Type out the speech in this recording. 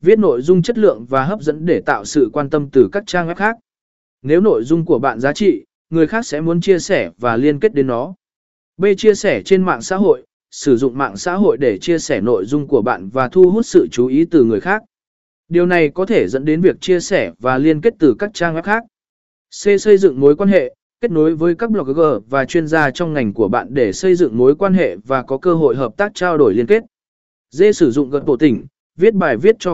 viết nội dung chất lượng và hấp dẫn để tạo sự quan tâm từ các trang web khác. Nếu nội dung của bạn giá trị, người khác sẽ muốn chia sẻ và liên kết đến nó. B. Chia sẻ trên mạng xã hội, sử dụng mạng xã hội để chia sẻ nội dung của bạn và thu hút sự chú ý từ người khác. Điều này có thể dẫn đến việc chia sẻ và liên kết từ các trang web khác. C. Xây dựng mối quan hệ, kết nối với các blogger và chuyên gia trong ngành của bạn để xây dựng mối quan hệ và có cơ hội hợp tác trao đổi liên kết. D. Sử dụng gật bộ tỉnh, viết bài viết cho